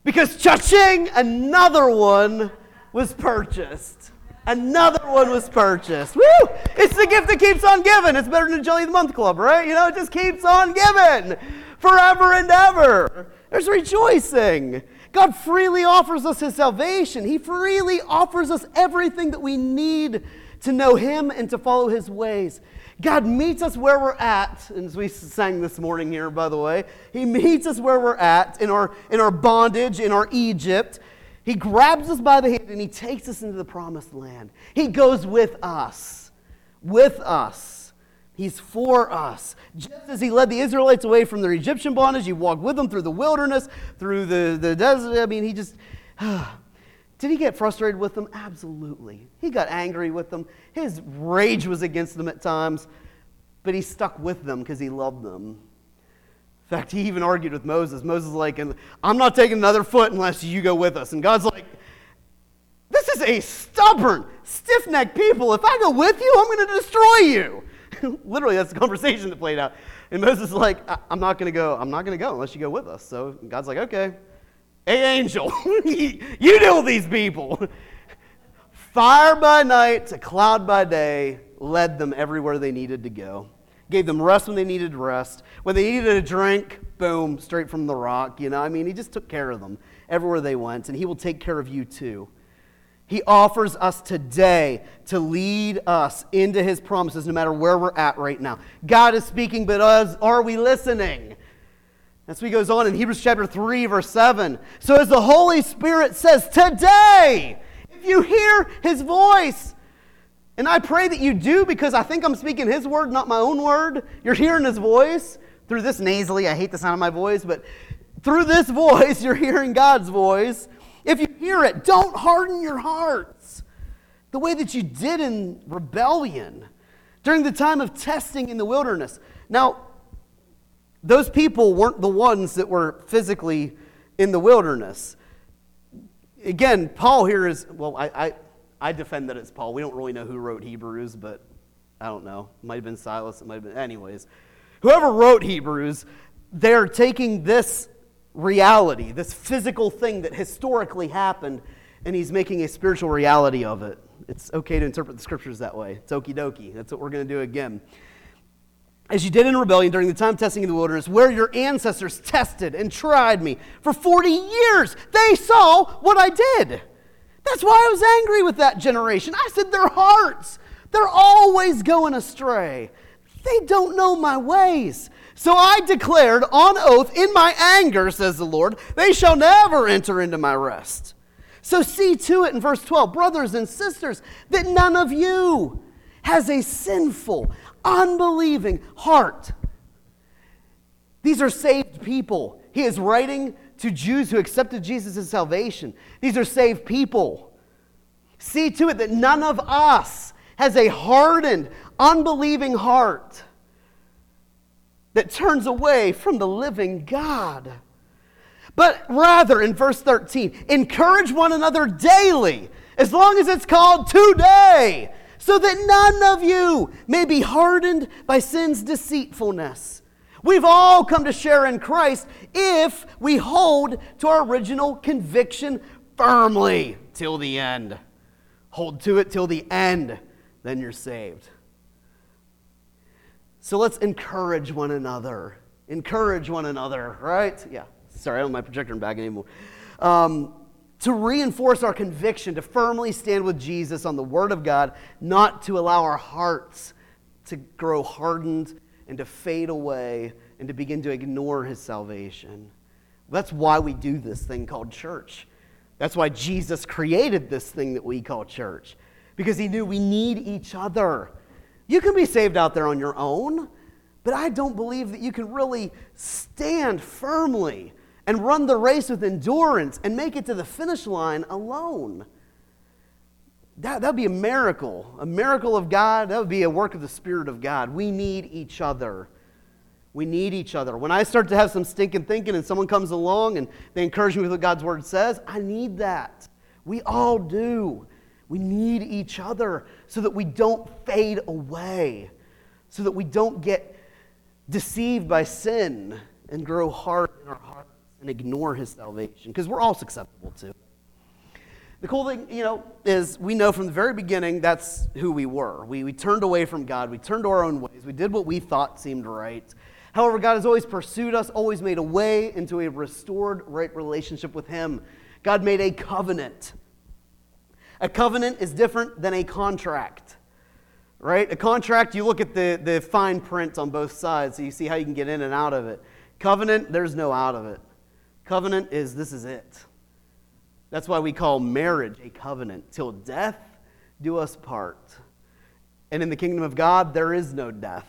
Because cha-ching, another one was purchased. Another one was purchased. Woo! It's the gift that keeps on giving. It's better than the Jelly of the Month Club, right? You know, it just keeps on giving forever and ever. There's rejoicing. God freely offers us his salvation. He freely offers us everything that we need to know him and to follow his ways. God meets us where we're at, and as we sang this morning here, by the way, He meets us where we're at in our, in our bondage, in our Egypt. He grabs us by the hand and He takes us into the promised land. He goes with us, with us. He's for us. Just as He led the Israelites away from their Egyptian bondage, He walked with them through the wilderness, through the, the desert. I mean, He just. Ah, Did he get frustrated with them? Absolutely. He got angry with them. His rage was against them at times, but he stuck with them because he loved them. In fact, he even argued with Moses. Moses was like, I'm not taking another foot unless you go with us. And God's like, this is a stubborn, stiff necked people. If I go with you, I'm going to destroy you. Literally, that's the conversation that played out. And Moses is like, I'm not going to go. I'm not going to go unless you go with us. So God's like, okay. Hey, angel, you with these people. Fire by night, a cloud by day, led them everywhere they needed to go. Gave them rest when they needed rest. When they needed a drink, boom, straight from the rock. You know, I mean, he just took care of them everywhere they went, and he will take care of you too. He offers us today to lead us into his promises no matter where we're at right now. God is speaking, but us, are we listening? That's what he goes on in Hebrews chapter 3, verse 7. So, as the Holy Spirit says, today, if you hear his voice, and I pray that you do because I think I'm speaking his word, not my own word. You're hearing his voice through this nasally. I hate the sound of my voice, but through this voice, you're hearing God's voice. If you hear it, don't harden your hearts the way that you did in rebellion during the time of testing in the wilderness. Now, those people weren't the ones that were physically in the wilderness. Again, Paul here is, well, I, I, I defend that it's Paul. We don't really know who wrote Hebrews, but I don't know. It might have been Silas, it might have been, anyways. Whoever wrote Hebrews, they're taking this reality, this physical thing that historically happened, and he's making a spiritual reality of it. It's okay to interpret the scriptures that way. It's okie dokie. That's what we're going to do again as you did in rebellion during the time testing in the wilderness, where your ancestors tested and tried me for 40 years. They saw what I did. That's why I was angry with that generation. I said, Their hearts, they're always going astray. They don't know my ways. So I declared on oath in my anger, says the Lord, they shall never enter into my rest. So see to it in verse 12, brothers and sisters, that none of you has a sinful, unbelieving heart. These are saved people. He is writing to Jews who accepted Jesus as salvation. These are saved people. See to it that none of us has a hardened, unbelieving heart that turns away from the living God. But rather, in verse 13, encourage one another daily, as long as it's called today, so that none of you may be hardened by sin's deceitfulness. We've all come to share in Christ if we hold to our original conviction firmly till the end. Hold to it till the end, then you're saved. So let's encourage one another. Encourage one another, right? Yeah. Sorry, I don't have my projector back anymore. Um, to reinforce our conviction, to firmly stand with Jesus on the Word of God, not to allow our hearts to grow hardened and to fade away and to begin to ignore His salvation. That's why we do this thing called church. That's why Jesus created this thing that we call church, because He knew we need each other. You can be saved out there on your own, but I don't believe that you can really stand firmly and run the race with endurance and make it to the finish line alone. That would be a miracle, a miracle of God. That would be a work of the Spirit of God. We need each other. We need each other. When I start to have some stinking thinking and someone comes along and they encourage me with what God's Word says, I need that. We all do. We need each other so that we don't fade away, so that we don't get deceived by sin and grow hard in our hearts and ignore his salvation because we're all susceptible to. The cool thing, you know, is we know from the very beginning that's who we were. We, we turned away from God. We turned to our own ways. We did what we thought seemed right. However, God has always pursued us, always made a way into a restored right relationship with Him. God made a covenant. A covenant is different than a contract, right? A contract, you look at the, the fine print on both sides so you see how you can get in and out of it. Covenant, there's no out of it. Covenant is this is it. That's why we call marriage a covenant. Till death do us part. And in the kingdom of God, there is no death.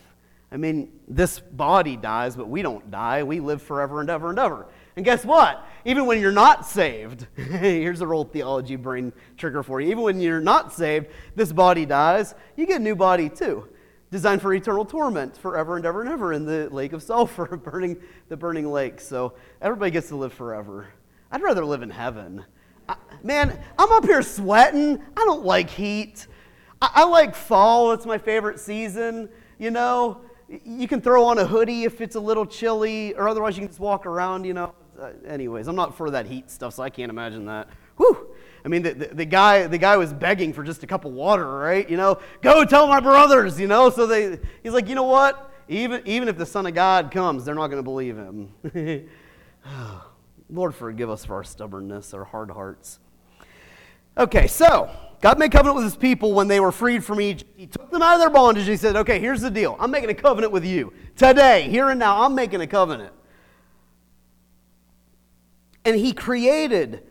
I mean, this body dies, but we don't die. We live forever and ever and ever. And guess what? Even when you're not saved, here's a real theology brain trigger for you. Even when you're not saved, this body dies, you get a new body too, designed for eternal torment forever and ever and ever in the lake of sulfur, burning the burning lake. So everybody gets to live forever. I'd rather live in heaven. I, man, I'm up here sweating. I don't like heat. I, I like fall. It's my favorite season. You know, you can throw on a hoodie if it's a little chilly, or otherwise you can just walk around, you know. Uh, anyways, I'm not for that heat stuff, so I can't imagine that. I mean, the, the, the, guy, the guy was begging for just a cup of water, right? You know, go tell my brothers, you know. So they, he's like, you know what? Even, even if the Son of God comes, they're not going to believe him. Lord, forgive us for our stubbornness, our hard hearts. Okay, so God made covenant with his people when they were freed from Egypt. He took them out of their bondage. He said, Okay, here's the deal. I'm making a covenant with you. Today, here and now, I'm making a covenant. And he created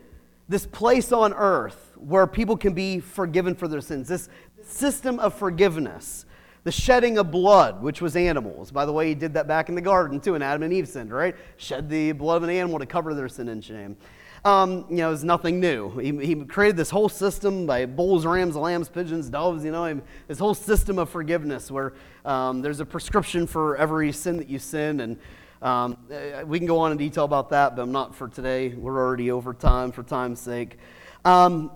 this place on earth where people can be forgiven for their sins, this system of forgiveness. The shedding of blood, which was animals. By the way, he did that back in the garden too, and Adam and Eve sinned, right? Shed the blood of an animal to cover their sin and shame um, you know, is nothing new. He, he created this whole system by bulls, rams, lambs, pigeons, doves, you know, this whole system of forgiveness where um, there's a prescription for every sin that you sin. And um, eh, we can go on in detail about that, but I'm not for today. We're already over time for time's sake. Um,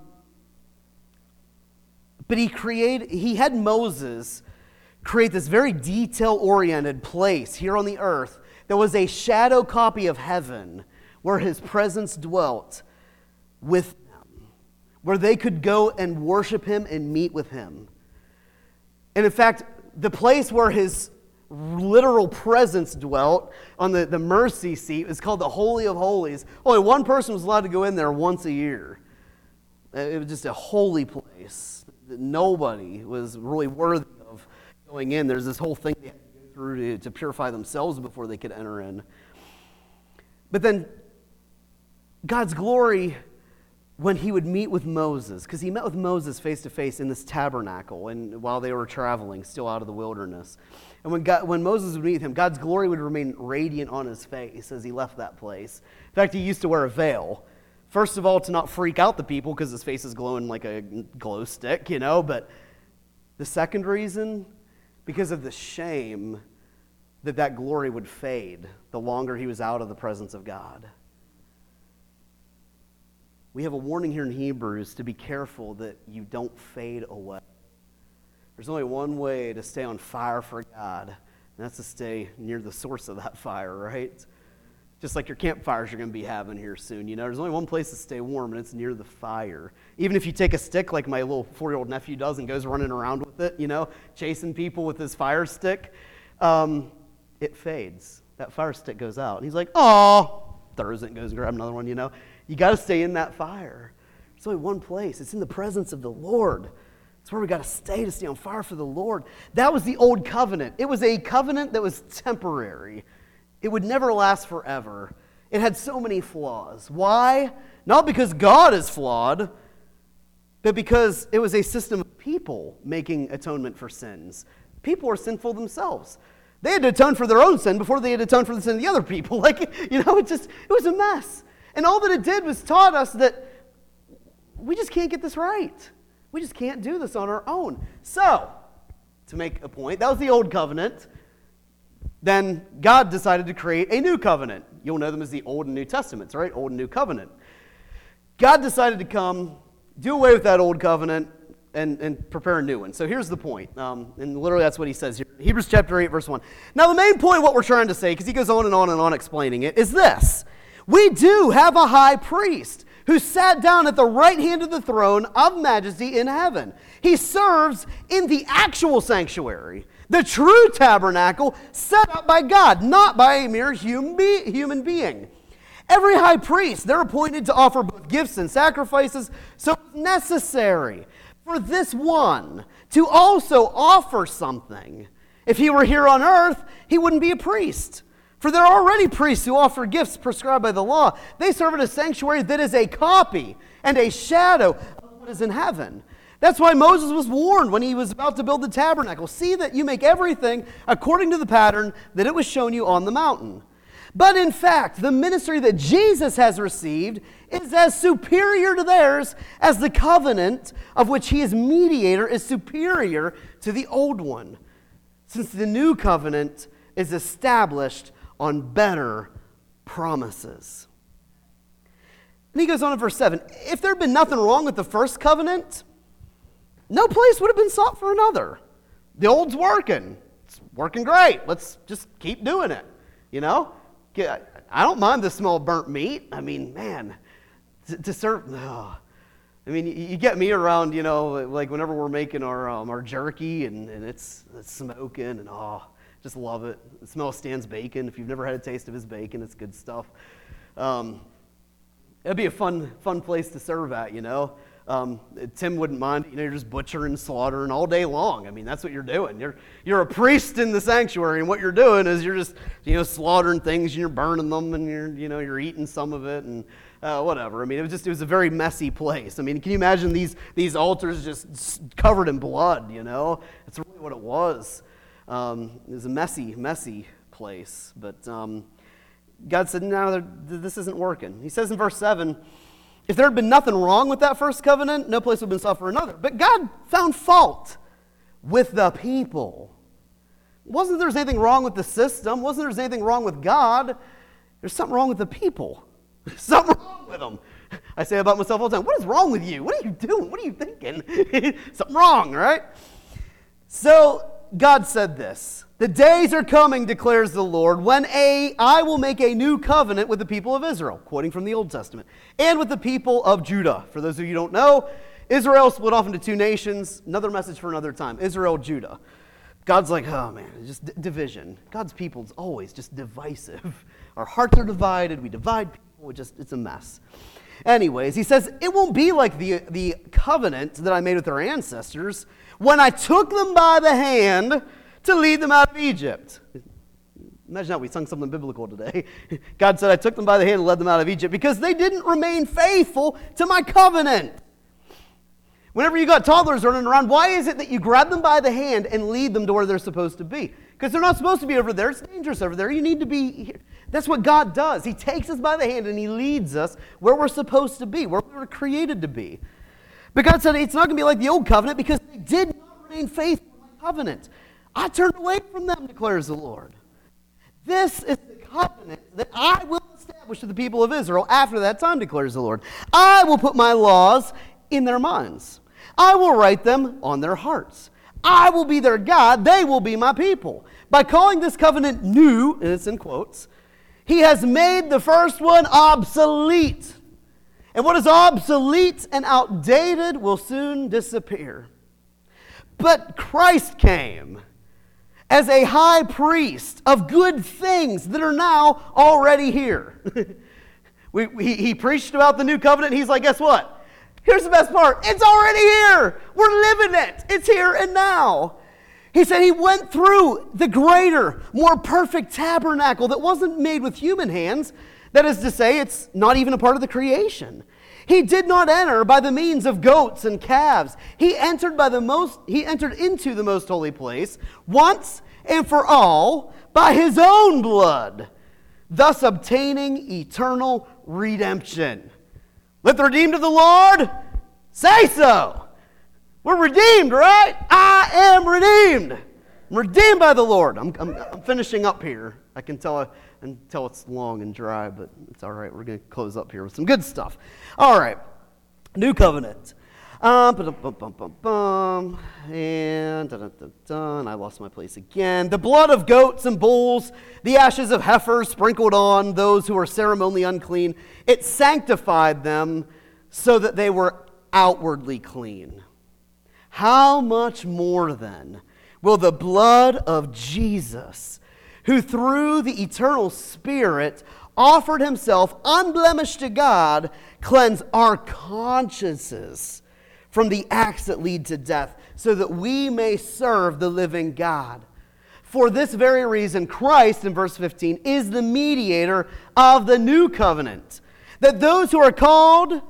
but he created, he had Moses create this very detail oriented place here on the earth that was a shadow copy of heaven where his presence dwelt with them, where they could go and worship him and meet with him. And in fact, the place where his literal presence dwelt on the, the mercy seat is called the Holy of Holies. Only one person was allowed to go in there once a year. It was just a holy place that nobody was really worthy of going in. There's this whole thing they had to go through to, to purify themselves before they could enter in. But then God's glory when he would meet with Moses, because he met with Moses face to face in this tabernacle and while they were traveling, still out of the wilderness. And when, God, when Moses would meet him, God's glory would remain radiant on his face as he left that place. In fact, he used to wear a veil. First of all, to not freak out the people because his face is glowing like a glow stick, you know. But the second reason, because of the shame that that glory would fade the longer he was out of the presence of God we have a warning here in Hebrews to be careful that you don't fade away. There's only one way to stay on fire for God, and that's to stay near the source of that fire, right? Just like your campfires you're going to be having here soon. You know, there's only one place to stay warm, and it's near the fire. Even if you take a stick like my little four year old nephew does and goes running around with it, you know, chasing people with his fire stick, um, it fades. That fire stick goes out. And he's like, oh, throws it and goes and grab another one, you know. You got to stay in that fire. There's only one place. It's in the presence of the Lord. Where we got to stay to stay on fire for the Lord. That was the old covenant. It was a covenant that was temporary. It would never last forever. It had so many flaws. Why? Not because God is flawed, but because it was a system of people making atonement for sins. People are sinful themselves. They had to atone for their own sin before they had to atone for the sin of the other people. Like, you know, it just, it was a mess. And all that it did was taught us that we just can't get this right. We just can't do this on our own. So, to make a point, that was the old covenant. Then God decided to create a new covenant. You'll know them as the Old and New Testaments, right? Old and New Covenant. God decided to come, do away with that old covenant, and, and prepare a new one. So here's the point. Um, and literally, that's what he says here. Hebrews chapter 8, verse 1. Now, the main point, what we're trying to say, because he goes on and on and on explaining it, is this We do have a high priest who sat down at the right hand of the throne of majesty in heaven. He serves in the actual sanctuary, the true tabernacle set up by God, not by a mere human, being. Every high priest, they're appointed to offer both gifts and sacrifices, so it's necessary for this one to also offer something. If he were here on earth, he wouldn't be a priest. For there are already priests who offer gifts prescribed by the law. They serve in a sanctuary that is a copy and a shadow of what is in heaven. That's why Moses was warned when he was about to build the tabernacle see that you make everything according to the pattern that it was shown you on the mountain. But in fact, the ministry that Jesus has received is as superior to theirs as the covenant of which he is mediator is superior to the old one, since the new covenant is established on better promises. And he goes on in verse 7 If there had been nothing wrong with the first covenant, no place would have been sought for another. The old's working. It's working great. Let's just keep doing it. You know? I don't mind the smell of burnt meat. I mean, man, to, serve. Oh. I mean, you get me around, you know, like whenever we're making our, um, our jerky and, and it's, it's smoking and oh, just love it. It smells Stan's bacon. If you've never had a taste of his bacon, it's good stuff. Um, it'd be a fun, fun place to serve at, you know. Um, Tim wouldn't mind. You know, you're just butchering, slaughtering all day long. I mean, that's what you're doing. You're, you're a priest in the sanctuary, and what you're doing is you're just, you know, slaughtering things, and you're burning them, and you're, you know, you're eating some of it, and uh, whatever. I mean, it was just, it was a very messy place. I mean, can you imagine these, these altars just covered in blood, you know? That's really what it was. Um, it was a messy, messy place. But um, God said, no, this isn't working. He says in verse 7, if there had been nothing wrong with that first covenant, no place would have been for another. But God found fault with the people. Wasn't there anything wrong with the system? Wasn't there anything wrong with God? There's something wrong with the people. something wrong with them. I say about myself all the time, what is wrong with you? What are you doing? What are you thinking? something wrong, right? So God said this the days are coming, declares the Lord, when a, I will make a new covenant with the people of Israel, quoting from the Old Testament, and with the people of Judah. For those of you who don't know, Israel split off into two nations. Another message for another time Israel, Judah. God's like, oh man, just d- division. God's people's always just divisive. Our hearts are divided. We divide people. It just, it's a mess. Anyways, he says, it won't be like the, the covenant that I made with their ancestors when I took them by the hand to lead them out of Egypt. Imagine that we sung something biblical today. God said, I took them by the hand and led them out of Egypt because they didn't remain faithful to my covenant. Whenever you got toddlers running around, why is it that you grab them by the hand and lead them to where they're supposed to be? Because they're not supposed to be over there. It's dangerous over there. You need to be here. That's what God does. He takes us by the hand and He leads us where we're supposed to be, where we were created to be. But God said it's not going to be like the old covenant because they did not remain faithful to my covenant. I turned away from them, declares the Lord. This is the covenant that I will establish with the people of Israel after that time, declares the Lord. I will put my laws in their minds, I will write them on their hearts. I will be their God, they will be my people. By calling this covenant new, and it's in quotes, he has made the first one obsolete. And what is obsolete and outdated will soon disappear. But Christ came as a high priest of good things that are now already here. we, he preached about the new covenant. He's like, guess what? Here's the best part it's already here. We're living it. It's here and now. He said he went through the greater, more perfect tabernacle that wasn't made with human hands. That is to say, it's not even a part of the creation. He did not enter by the means of goats and calves. He entered by the most he entered into the most holy place once and for all by his own blood, thus obtaining eternal redemption. Let the redeemed of the Lord say so. We're redeemed, right? I am redeemed. Redeemed by the Lord. I'm, I'm, I'm finishing up here. I can tell until it's long and dry, but it's all right. We're going to close up here with some good stuff. All right. New covenant. Um, bum, bum, bum, bum, and dun, dun, dun, I lost my place again. The blood of goats and bulls, the ashes of heifers sprinkled on those who are ceremonially unclean, it sanctified them so that they were outwardly clean. How much more then will the blood of Jesus, who through the eternal Spirit offered himself unblemished to God, cleanse our consciences from the acts that lead to death, so that we may serve the living God. For this very reason, Christ, in verse 15, is the mediator of the new covenant, that those who are called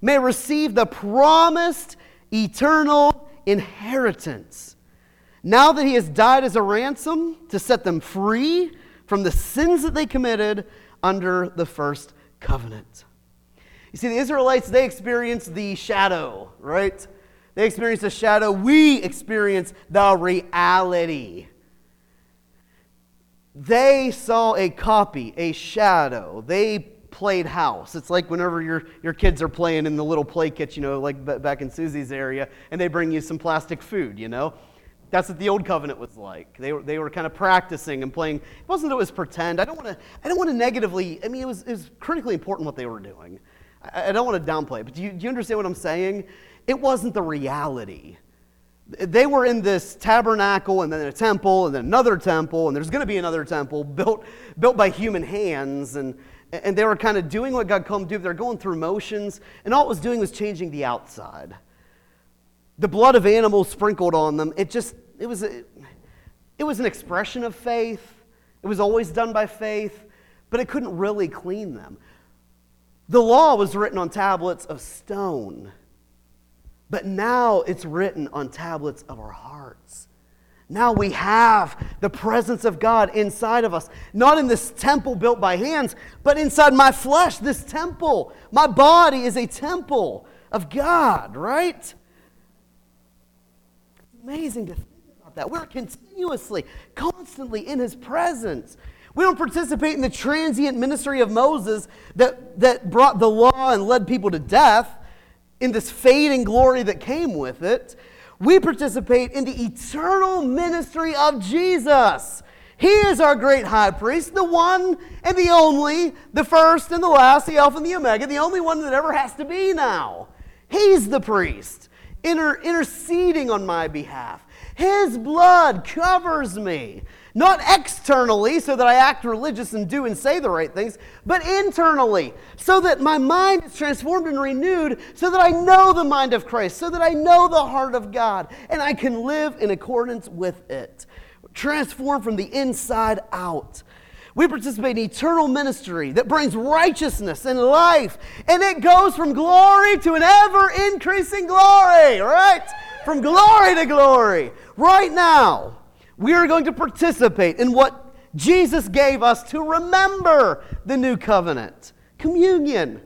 may receive the promised eternal inheritance. Now that he has died as a ransom to set them free from the sins that they committed under the first covenant. You see, the Israelites, they experienced the shadow, right? They experienced the shadow. We experience the reality. They saw a copy, a shadow. They played house. It's like whenever your, your kids are playing in the little play kitchen, you know, like back in Susie's area, and they bring you some plastic food, you know? That's what the old covenant was like. They were, they were kind of practicing and playing. It wasn't that it was pretend. I don't want to, I don't want to negatively, I mean, it was, it was critically important what they were doing. I, I don't want to downplay it, but do you, do you understand what I'm saying? It wasn't the reality. They were in this tabernacle and then a temple and then another temple, and there's going to be another temple built, built by human hands. And, and they were kind of doing what God called them to do. They're going through motions, and all it was doing was changing the outside the blood of animals sprinkled on them. It just, it was, a, it was an expression of faith. It was always done by faith, but it couldn't really clean them. The law was written on tablets of stone, but now it's written on tablets of our hearts. Now we have the presence of God inside of us, not in this temple built by hands, but inside my flesh, this temple. My body is a temple of God, right? Amazing to think about that. We're continuously, constantly in his presence. We don't participate in the transient ministry of Moses that, that brought the law and led people to death in this fading glory that came with it. We participate in the eternal ministry of Jesus. He is our great high priest, the one and the only, the first and the last, the Alpha and the Omega, the only one that ever has to be now. He's the priest inter- interceding on my behalf. His blood covers me, not externally so that I act religious and do and say the right things, but internally so that my mind is transformed and renewed, so that I know the mind of Christ, so that I know the heart of God, and I can live in accordance with it. Transformed from the inside out. We participate in eternal ministry that brings righteousness and life, and it goes from glory to an ever increasing glory, right? From glory to glory. Right now, we are going to participate in what Jesus gave us to remember the new covenant communion.